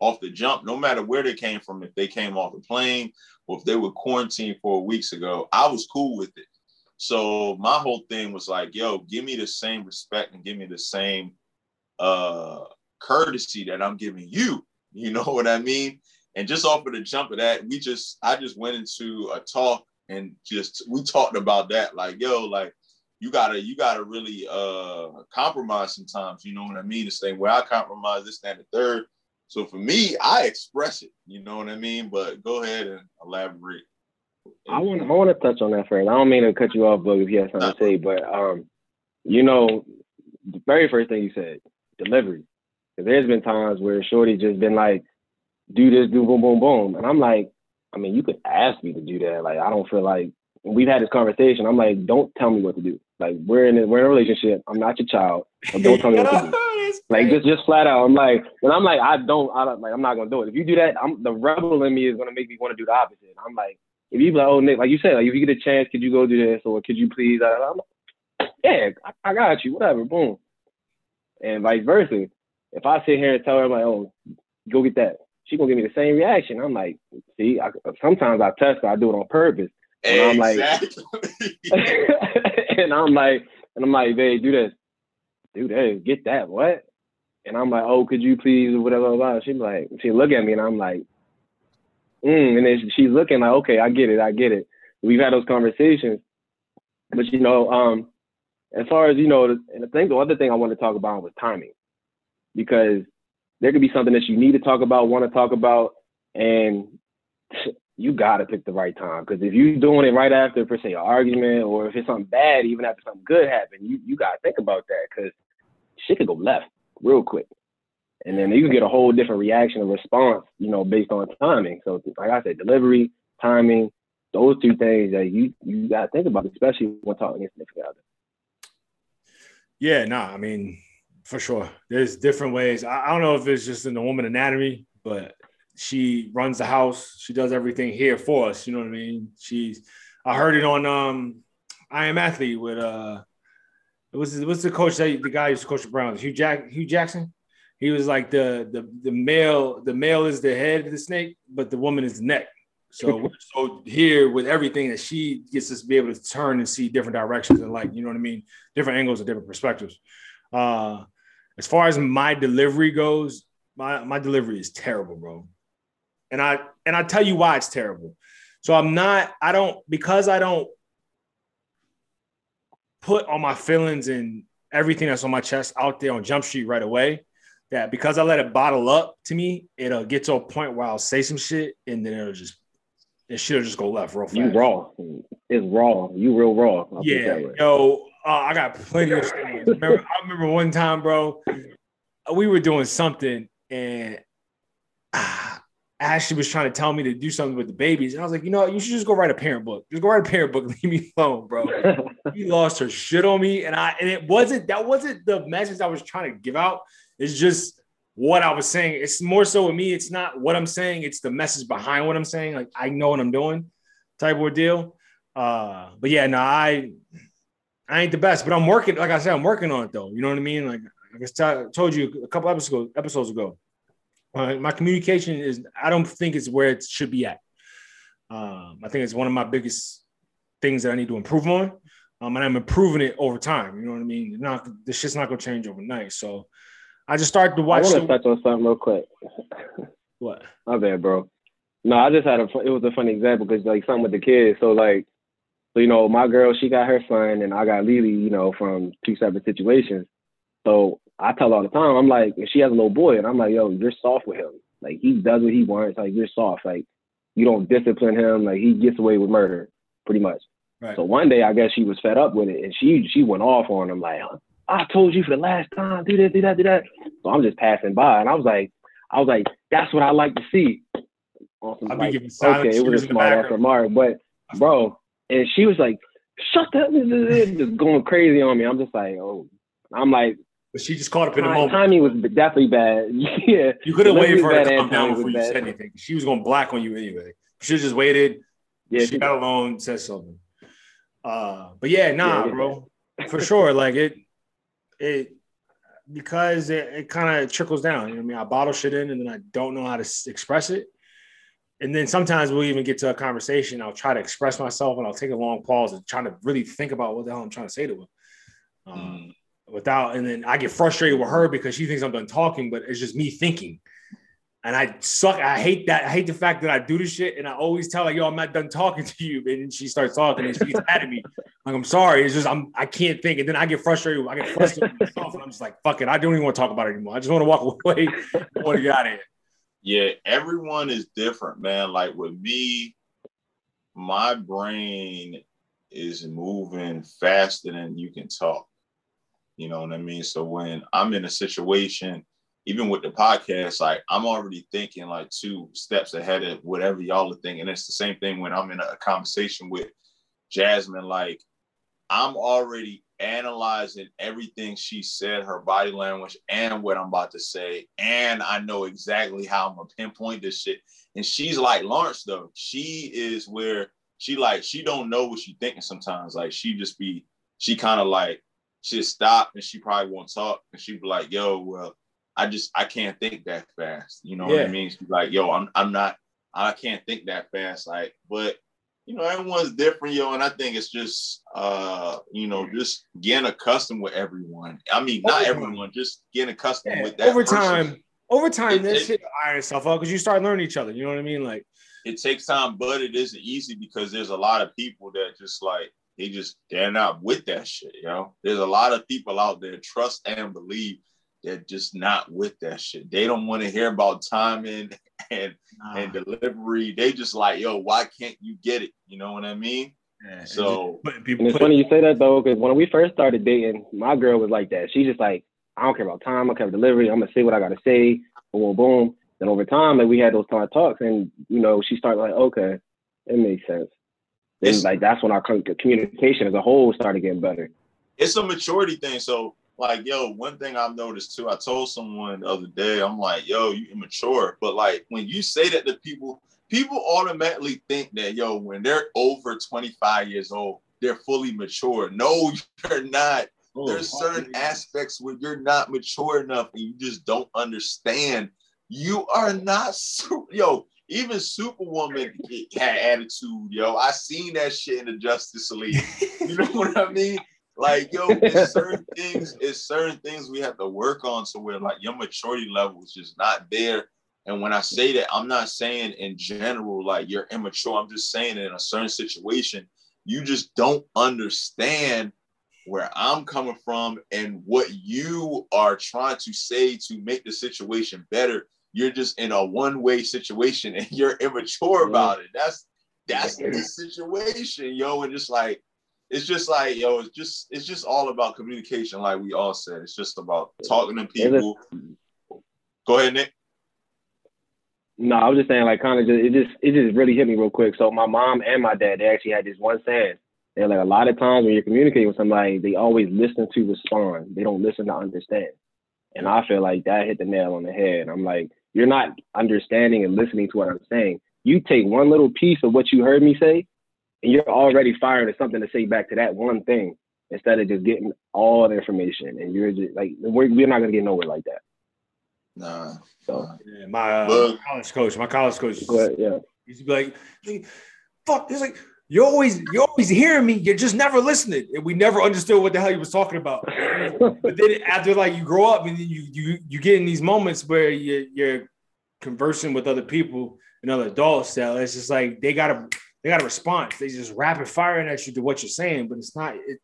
A: Off the jump, no matter where they came from, if they came off the plane or if they were quarantined four weeks ago, I was cool with it. So my whole thing was like, yo, give me the same respect and give me the same uh courtesy that I'm giving you. You know what I mean? And just off of the jump of that, we just I just went into a talk and just we talked about that. Like, yo, like you gotta you gotta really uh compromise sometimes, you know what I mean? The same way I compromise this that, and the third. So for me, I express it, you know what I mean? But go ahead and elaborate.
C: I want I want to touch on that first. I don't mean to cut you off, but if you have something to say, but um, you know, the very first thing you said, delivery. Because there's been times where Shorty just been like, do this, do boom, boom, boom, and I'm like, I mean, you could ask me to do that. Like, I don't feel like we've had this conversation. I'm like, don't tell me what to do. Like we're in a, we're in a relationship. I'm not your child. Don't tell me what to do. [LAUGHS] like just just flat out. I'm like, when I'm like, I don't, I don't like, I'm not gonna do it. If you do that, I'm the rebel in me is gonna make me want to do the opposite. I'm like, if you be like, oh Nick, like you said, like if you get a chance, could you go do this or could you please? I'm like, yeah, I, I got you. Whatever. Boom. And vice versa. If I sit here and tell her, I'm like, oh, go get that, she gonna give me the same reaction. I'm like, see, I, sometimes I test her, I do it on purpose. And exactly. I'm like, [LAUGHS] and I'm like, and I'm like, babe, do this, do this, get that, what? And I'm like, oh, could you please, whatever, blah. She's like, she look at me, and I'm like, mm, and then she's looking like, okay, I get it, I get it. We've had those conversations, but you know, um, as far as you know, and I think the other thing I want to talk about was timing, because there could be something that you need to talk about, want to talk about, and you got to pick the right time. Because if you're doing it right after, per se, an argument, or if it's something bad, even after something good happened, you you got to think about that because shit could go left real quick, and then you can get a whole different reaction and response, you know, based on timing. So, like I said, delivery, timing, those two things that you you got to think about, especially when talking to significant other.
B: Yeah, nah, I mean, for sure. There's different ways. I, I don't know if it's just in the woman anatomy, but she runs the house. She does everything here for us. You know what I mean? She's. I heard it on um, I am athlete with uh, it was what's the coach that the guy to coach the Browns? Hue Jack Hue Jackson. He was like the the the male the male is the head of the snake, but the woman is the neck. So we're so here with everything that she gets us to be able to turn and see different directions and like you know what I mean, different angles and different perspectives. Uh, as far as my delivery goes, my my delivery is terrible, bro. And I and I tell you why it's terrible. So I'm not, I don't, because I don't put all my feelings and everything that's on my chest out there on Jump Street right away. That because I let it bottle up to me, it'll get to a point where I'll say some shit and then it'll just it should just go left real fast.
C: You raw. It's raw. You real raw.
B: I'll yeah. Yo, uh, I got plenty of stories. remember, I remember one time, bro, we were doing something and uh, Ashley was trying to tell me to do something with the babies. And I was like, you know, you should just go write a parent book. Just go write a parent book. [LAUGHS] Leave me alone, bro. [LAUGHS] he lost her shit on me. And I and it wasn't that wasn't the message I was trying to give out. It's just what I was saying. It's more so with me, it's not what I'm saying, it's the message behind what I'm saying. Like I know what I'm doing, type of deal. Uh, but yeah, no, I I ain't the best, but I'm working. Like I said, I'm working on it though. You know what I mean? Like I told you a couple episodes episodes ago. Uh, my communication is I don't think it's where it should be at. Um, I think it's one of my biggest things that I need to improve on. Um, and I'm improving it over time. You know what I mean? Not this shit's not gonna change overnight. So I just started to watch.
C: I want to touch on something real quick. [LAUGHS]
B: what?
C: My bad, bro. No, I just had a. It was a funny example because like something with the kids. So like, so you know, my girl, she got her son, and I got Lily. You know, from two separate situations. So I tell her all the time, I'm like, if she has a little boy, and I'm like, yo, you're soft with him. Like he does what he wants. Like you're soft. Like you don't discipline him. Like he gets away with murder, pretty much. Right. So one day, I guess she was fed up with it, and she she went off on him like, I told you for the last time, do this, do that, do that. So I'm just passing by, and I was like, I was like, that's what I like to see. Awesome. Like, okay, it was a smart ass remark, but bro, and she was like, shut that, just going crazy on me. I'm just like, oh, I'm like,
B: but she just caught up in the moment.
C: Timing was definitely bad. [LAUGHS] yeah.
B: You could have waited for her to come down before you bad. said anything. She was going black on you anyway. She just waited. Yeah. She got alone, said something. Uh, but yeah, nah, yeah, bro. For sure. Like it, it, because it, it kind of trickles down. You know what I mean? I bottle shit in and then I don't know how to express it. And then sometimes we'll even get to a conversation. I'll try to express myself and I'll take a long pause and try to really think about what the hell I'm trying to say to her. Um, mm without and then I get frustrated with her because she thinks I'm done talking, but it's just me thinking. And I suck. I hate that. I hate the fact that I do this shit. And I always tell her, yo, I'm not done talking to you. And she starts talking and she's mad at me. Like, I'm sorry. It's just I'm I can't think. And then I get frustrated. I get frustrated with myself. And I'm just like, fuck it. I don't even want to talk about it anymore. I just want to walk away. I want to get out of here.
A: Yeah, everyone is different, man. Like with me, my brain is moving faster than you can talk. You know what I mean? So when I'm in a situation, even with the podcast, like I'm already thinking like two steps ahead of whatever y'all are thinking. And it's the same thing when I'm in a conversation with Jasmine, like I'm already analyzing everything she said, her body language, and what I'm about to say. And I know exactly how I'm gonna pinpoint this shit. And she's like Lawrence, though. She is where she like she don't know what she thinking sometimes. Like she just be, she kind of like she'll stop and she probably won't talk. And she'd be like, yo, well, I just I can't think that fast. You know yeah. what I mean? She's like, yo, I'm I'm not, I can't think that fast. Like, but you know, everyone's different, yo, and I think it's just uh, you know, just getting accustomed with everyone. I mean, not everyone, just getting accustomed yeah, with that.
B: Over time, over time, this shit iron itself out because you start learning each other. You know what I mean? Like
A: it takes time, but it isn't easy because there's a lot of people that just like they just they're not with that shit, you know. There's a lot of people out there trust and believe they're just not with that shit. They don't want to hear about timing [LAUGHS] and nah. and delivery. They just like, yo, why can't you get it? You know what I mean? Yeah, so
C: and it's funny you say that though, because when we first started dating, my girl was like that. She just like, I don't care about time, I don't care about delivery. I'm gonna say what I gotta say. Boom, boom. Then over time, like we had those kind of talks, and you know, she started like, okay, it makes sense. Then it's, like that's when our communication as a whole started getting better.
A: It's a maturity thing. So like, yo, one thing I've noticed too, I told someone the other day, I'm like, yo, you immature. But like when you say that to people, people automatically think that, yo, when they're over 25 years old, they're fully mature. No, [LAUGHS] you're not. Oh, There's certain aspects where you're not mature enough and you just don't understand. You are not, yo, even Superwoman [LAUGHS] had attitude, yo. I seen that shit in the Justice League. You know what I mean? Like, yo, it's [LAUGHS] certain things, it's certain things we have to work on so where like your maturity level is just not there. And when I say that, I'm not saying in general like you're immature. I'm just saying in a certain situation, you just don't understand where I'm coming from and what you are trying to say to make the situation better. You're just in a one-way situation and [LAUGHS] you're immature about it. That's that's the situation, yo. And just like it's just like yo, it's just it's just all about communication, like we all said. It's just about talking to people. Go ahead, Nick.
C: No, I was just saying, like, kind of just it just it just really hit me real quick. So my mom and my dad, they actually had this one saying. They're like a lot of times when you're communicating with somebody, they always listen to respond. They don't listen to understand. And I feel like that hit the nail on the head. I'm like, you're not understanding and listening to what I'm saying. You take one little piece of what you heard me say and you're already firing at something to say back to that one thing instead of just getting all the information. And you're just like, we're, we're not gonna get nowhere like that.
A: Nah.
C: So
B: yeah, my uh, college coach, my college coach,
C: ahead, yeah,
B: used to be like, "Fuck," it's like you're always you're always hearing me, you're just never listening, and we never understood what the hell he was talking about. [LAUGHS] but then after like you grow up and you you you get in these moments where you you're conversing with other people and other adults that it's just like they gotta they got a response. They just rapid firing at you to what you're saying, but it's not. It,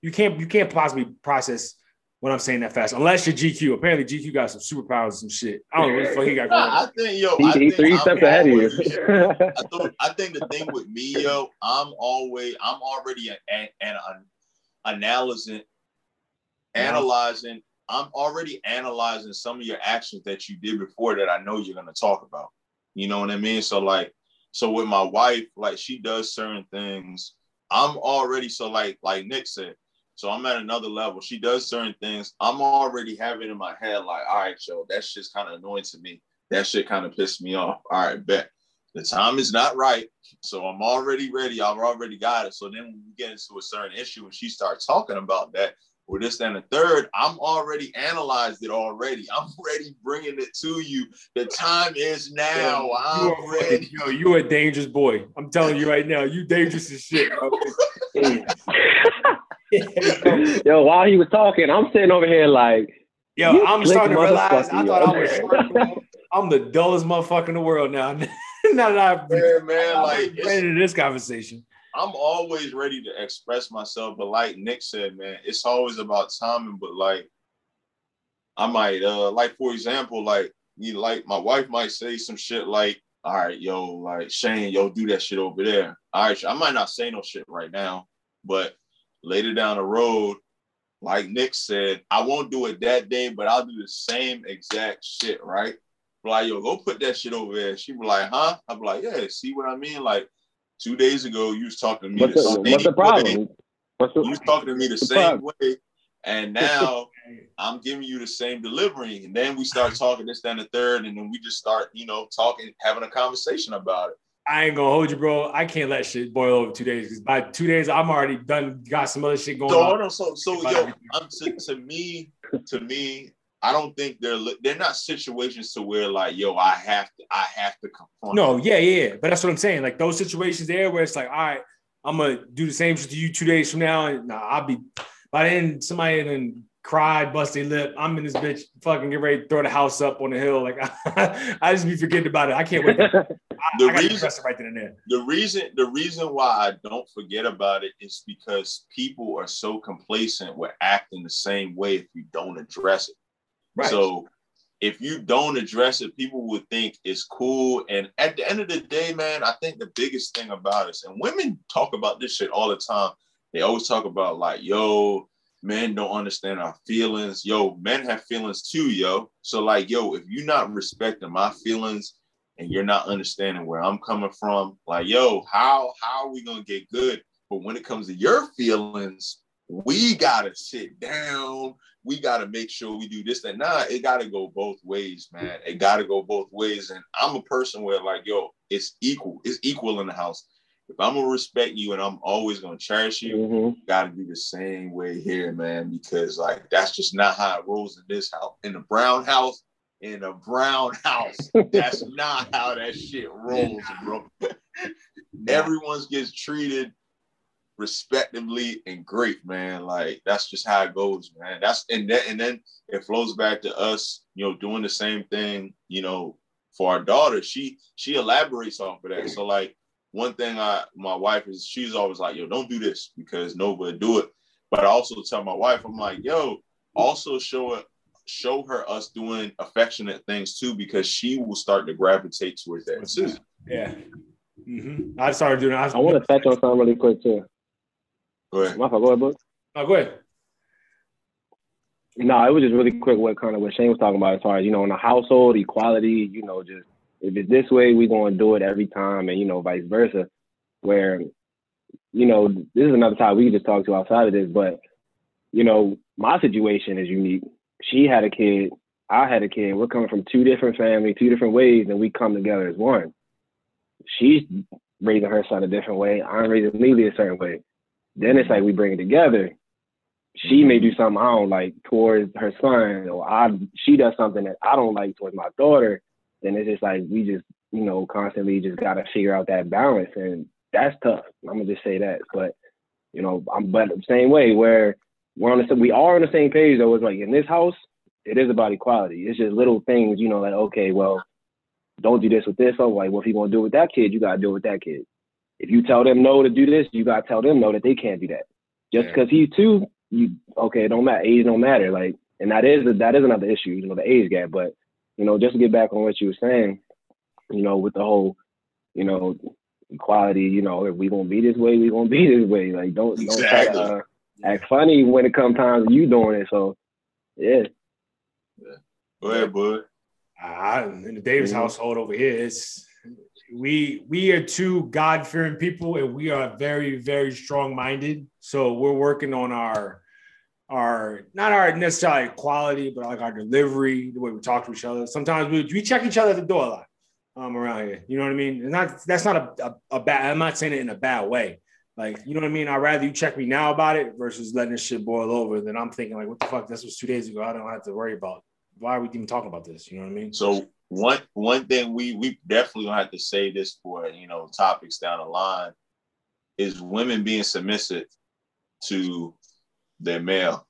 B: you can't you can't possibly process what I'm saying that fast unless you're GQ. Apparently, GQ got some superpowers and some shit. I don't know what the fuck he got going.
A: I think yo,
C: he,
A: I think
C: three steps ahead of you. [LAUGHS]
A: I, thought, I think the thing with me, yo, I'm always I'm already an, an, an, an analyzing, analyzing. I'm already analyzing some of your actions that you did before that I know you're gonna talk about. You know what I mean? So like so with my wife, like she does certain things. I'm already so like like Nick said. So I'm at another level. She does certain things. I'm already having in my head like, all right, Joe, that's just kind of annoying to me. That shit kind of pissed me off. All right, bet. The time is not right. So I'm already ready. I've already got it. So then when we get into a certain issue and she starts talking about that, or this and the third, I'm already analyzed it already. [LAUGHS] I'm ready bringing it to you. The time is now. I'm you ready.
B: Yo, you a dangerous boy. I'm telling you right now, you dangerous as shit. [LAUGHS]
C: yo, while he was talking, I'm sitting over here like,
B: yo, I'm starting to realize I thought I was [LAUGHS] I'm the dullest motherfucker in the world now. now that I've
A: yeah, man, like
B: into this conversation.
A: I'm always ready to express myself, but like Nick said, man, it's always about timing. But like, I might, uh, like for example, like you, like my wife might say some shit like, "All right, yo, like Shane, yo, do that shit over there." All right, I might not say no shit right now, but later down the road, like Nick said, I won't do it that day, but I'll do the same exact shit, right? Like, yo, go put that shit over there. She be like, huh? I'm like, yeah, see what I mean? Like, two days ago you was talking to me
C: What's
A: the
C: the,
A: same
C: what's the problem?
A: way.
C: What's the,
A: You was talking to me the
C: the
A: same
C: problem?
A: way, and now I'm giving you the same delivery. And then we start talking this, then the third, and then we just start, you know, talking, having a conversation about it.
B: I ain't gonna hold you, bro. I can't let shit boil over two days because by two days I'm already done. Got some other shit going
A: So,
B: on.
A: hold on, so, so, yo, I'm to, to me, to me, I don't think they're they're not situations to where like, yo, I have to, I have to confront.
B: No, yeah, yeah, yeah. But that's what I'm saying. Like those situations there where it's like, all right, I'm gonna do the same shit to you two days from now, and nah, I'll be by then somebody then cried, bust their lip. I'm in this bitch, fucking get ready to throw the house up on the hill. Like [LAUGHS] I just be forgetting about it. I can't wait. To, [LAUGHS] I,
A: The
B: I got
A: reason-
B: right then and there.
A: the reason the reason why I don't forget about it is because people are so complacent with acting the same way if you don't address it.
B: Right.
A: So if you don't address it, people would think it's cool. And at the end of the day, man, I think the biggest thing about us, and women talk about this shit all the time. They always talk about like, yo, men don't understand our feelings. Yo, men have feelings too, yo. So like, yo, if you're not respecting my feelings and you're not understanding where I'm coming from, like, yo, how how are we gonna get good? But when it comes to your feelings, we gotta sit down. We gotta make sure we do this and nah, it gotta go both ways, man. It gotta go both ways. And I'm a person where like, yo, it's equal. It's equal in the house. If I'm gonna respect you and I'm always gonna cherish you,
C: Mhm.
A: gotta be the same way here, man, because like that's just not how it rolls in this house. In the brown house, in a brown [LAUGHS] house, that's not how that shit rolls, bro. [LAUGHS] Everyone gets treated respectively and great, man. Like that's just how it goes, man. That's and that and then it flows back to us, you know, doing the same thing, you know, for our daughter. She she elaborates off of that. So like one thing I my wife is she's always like, yo, don't do this because nobody do it. But I also tell my wife, I'm like, yo, also show it show her us doing affectionate things too, because she will start to gravitate towards that too.
B: Yeah. hmm I started doing. I,
C: I want to touch on something really quick too.
A: Go ahead.
C: My fault. Go ahead, book.
B: Oh, go ahead.
C: No, it was just really quick what kind of what Shane was talking about as far as, you know, in the household, equality, you know, just if it's this way, we're going to do it every time and, you know, vice versa. Where, you know, this is another time we can just talk to outside of this, but, you know, my situation is unique. She had a kid, I had a kid. We're coming from two different families, two different ways, and we come together as one. She's raising her son a different way. I'm raising Lily a certain way. Then it's like we bring it together she may do something I don't like towards her son, or I she does something that I don't like towards my daughter, then it's just like we just you know constantly just gotta figure out that balance, and that's tough. I'm gonna just say that, but you know, I'm but the same way where we're on the we are on the same page though. It's like in this house, it is about equality. It's just little things, you know, like okay, well, don't do this with this. Oh, like, well, if you to do with that kid, you gotta do it with that kid. If you tell them no to do this, you gotta tell them no that they can't do that. Just
B: Yeah.
C: because he's two, you okay, it don't matter. Age don't matter. Like, and that is that is another issue, you know, the age gap. But you know, just to get back on what you were saying, you know, with the whole, you know, equality. You know, if we gonna be this way, we gonna be [LAUGHS] this way. Like, don't don't try to uh, act funny when it comes times you doing it. So, yeah,
A: Go ahead, bud.
B: I, in the Davis
C: Mhm.
B: household over here, it's we we are two God fearing people, and we are very very strong minded. So we're working on our our not our necessarily quality, but like our delivery, the way we talk to each other. Sometimes we we check each other at the door a lot um around here. You know what I mean? And not that's not a, a, a bad. I'm not saying it in a bad way. Like you know what I mean? I'd rather you check me now about it versus letting this shit boil over. Than I'm thinking like, what the fuck? This was two days ago. I don't have to worry about. Why are we even talking about this? You know what I mean?
A: So one one thing we we definitely gonna have to say this for you know topics down the line is women being submissive to their male,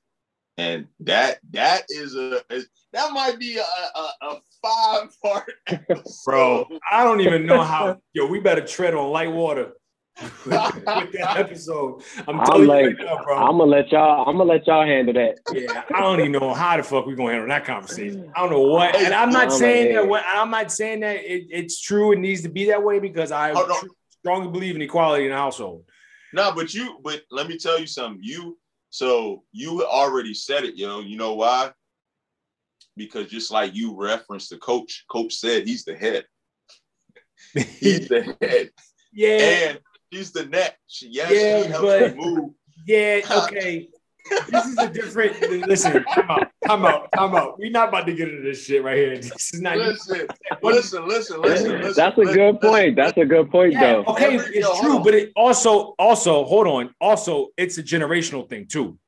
A: and that that is a is, that might be a a, a five part
B: bro. I don't even know how. [LAUGHS] Yo, we better tread on light water with, with that episode. I'm
C: I'm
B: telling you
C: like,
B: right now, bro.
C: I'm gonna let y'all. I'm gonna let y'all handle that.
B: yeah, I don't even know how the fuck we're gonna handle that conversation. I don't know what, and I'm not
C: I'm
B: saying
C: like,
B: that. What, I'm not saying that it, it's true. It needs to be that way because I oh,
A: Hold on.
B: tr- strongly believe in equality in the household.
A: No, but you, but let me tell you something. You, so you already said it, yo. You know why? Because just like you referenced the coach, coach said he's the head. [LAUGHS] He's the head.
B: yeah,
A: And she's the neck. She, yes,
B: Yeah,
A: she helps
B: but-
A: you move.
B: Yeah, okay. this is a different. Listen, time out, time out, time out. We're not about to get into this shit right here. This is not.
A: Listen, listen, listen, listen, listen.
C: That's a good
A: listen.
C: point. That's a good point,
B: Yeah,
C: though.
B: okay,
A: Every-
B: it's
A: yo,
B: true, but it also, also, hold on. Also, it's a generational thing too.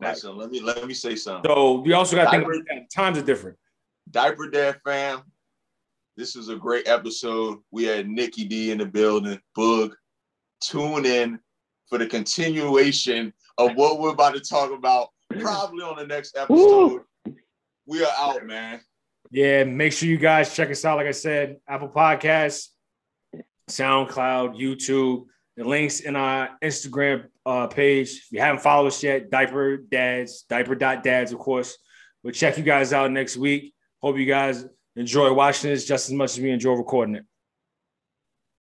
A: Listen, let me let me say something.
B: So we also got to think about that. Times are different.
A: Diaper Dad fam, this is a great episode. We had Nikki D in the building. Boog, tune in for the continuation of what we're about to talk about, probably on the next episode. We are out, man.
B: Yeah, make sure you guys check us out. Like I said, Apple Podcasts, SoundCloud, YouTube. The links in our Instagram uh, page. If you haven't followed us yet, Diaper Dads, Diaper.dads, of course. We'll check you guys out next week. Hope you guys enjoy watching this just as much as we enjoy recording it.